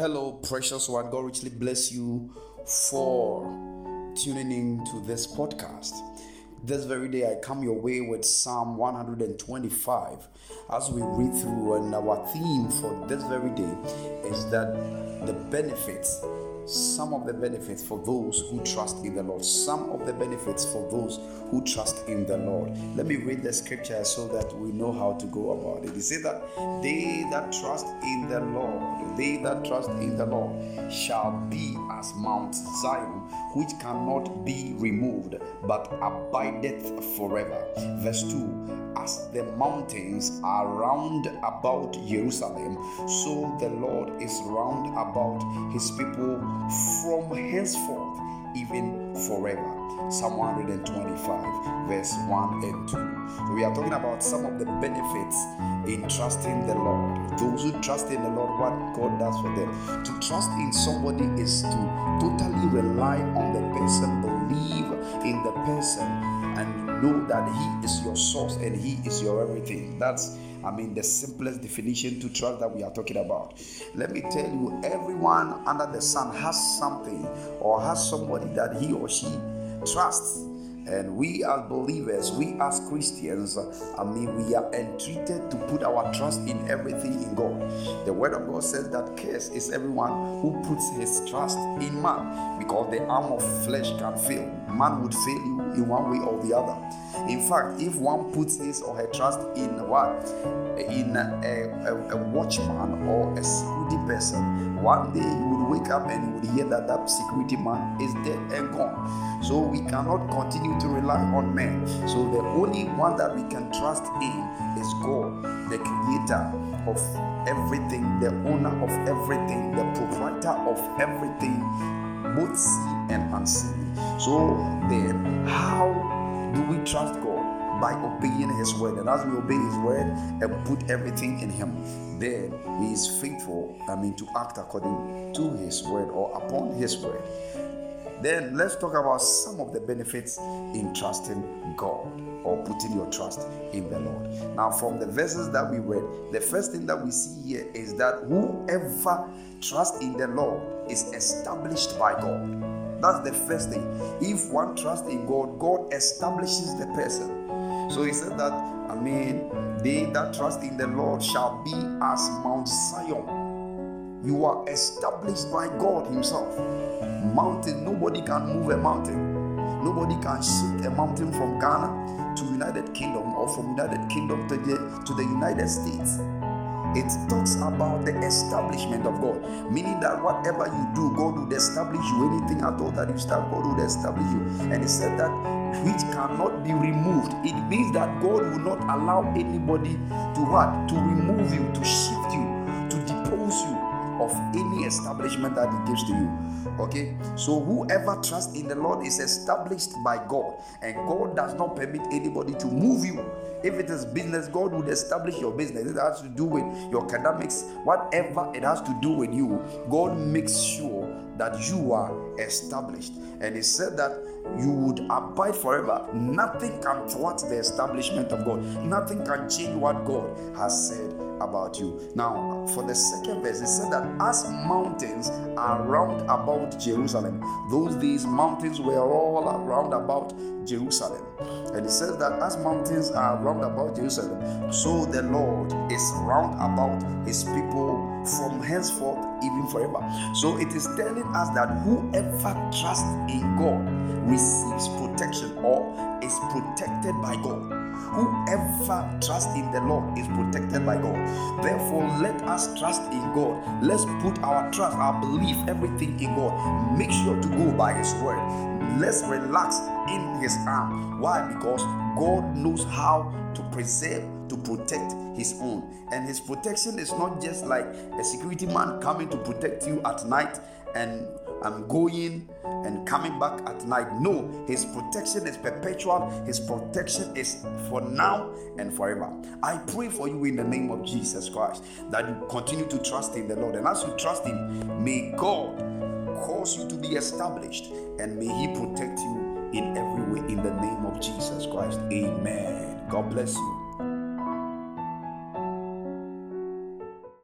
Hello, precious one. God richly bless you for tuning in to this podcast. This very day, I come your way with Psalm 125 as we read through, and our theme for this very day is that the benefits some of the benefits for those who trust in the Lord. Some of the benefits for those who trust in the Lord. Let me read the scripture so that we know how to go about it. He said that they that trust in the Lord, they that trust in the Lord shall be as Mount Zion, which cannot be removed, but abideth forever. Verse 2 as the mountains are round about Jerusalem, so the Lord is round about his people from henceforth, even forever. Psalm 125, verse 1 and 2. So we are talking about some of the benefits in trusting the Lord. Those who trust in the Lord, what God does for them. To trust in somebody is to totally rely on the person, believe in the person and know that He is your source and He is your everything. That's, I mean, the simplest definition to trust that we are talking about. Let me tell you, everyone under the sun has something or has somebody that he or she trusts. And we as believers, we as Christians, I mean, we are entreated to put our trust in everything in God. The Word of God says that curse is everyone who puts his trust in man because the arm of flesh can fail. Man would fail you in one way or the other. In fact, if one puts his or her trust in what? In a, a, a watchman or a security person, one day you wake up and you would hear that that security man is dead and gone. So we cannot continue to rely on men. So the only one that we can trust in is God, the creator of everything, the owner of everything, the proprietor of everything, both seen and unseen. So then, how do we trust God? By obeying His word. And as we obey His word and put everything in Him, then He is faithful, I mean, to act according to His word or upon His word. Then let's talk about some of the benefits in trusting God or putting your trust in the Lord. Now, from the verses that we read, the first thing that we see here is that whoever trusts in the Lord is established by God. That's the first thing. If one trusts in God, God establishes the person. So he said that, I mean, they that trust in the Lord shall be as Mount Zion. You are established by God Himself. Mountain, nobody can move a mountain. Nobody can shift a mountain from Ghana to United Kingdom or from United Kingdom to the to the United States. It talks about the establishment of God, meaning that whatever you do, God will establish you. Anything at all that you start, God will establish you. And it said that which cannot be removed. It means that God will not allow anybody to what? To remove you, to shift you, to depose you of any establishment that He gives to you. Okay, so whoever trusts in the Lord is established by God, and God does not permit anybody to move you. If it is business, God would establish your business. It has to do with your academics, whatever it has to do with you, God makes sure that you are established. And He said that you would abide forever. Nothing can thwart the establishment of God, nothing can change what God has said about you. Now, for the second verse, it said that as mountains are round about Jerusalem, those days mountains were all around about Jerusalem. And it says that as mountains are round about Jerusalem, so the Lord is round about his people from henceforth, even forever. So it is telling us that whoever trusts in God receives protection or is protected by God. Whoever trusts in the Lord is protected by God. Therefore, let us trust in God. Let's put our trust, our belief, everything in God. Make sure to go by His word. Let's relax in His arm. Why? Because God knows how to preserve, to protect His own. And His protection is not just like a security man coming to protect you at night and I'm going and coming back at night. No, his protection is perpetual, his protection is for now and forever. I pray for you in the name of Jesus Christ that you continue to trust in the Lord. And as you trust him, may God cause you to be established and may he protect you in every way in the name of Jesus Christ. Amen. God bless you.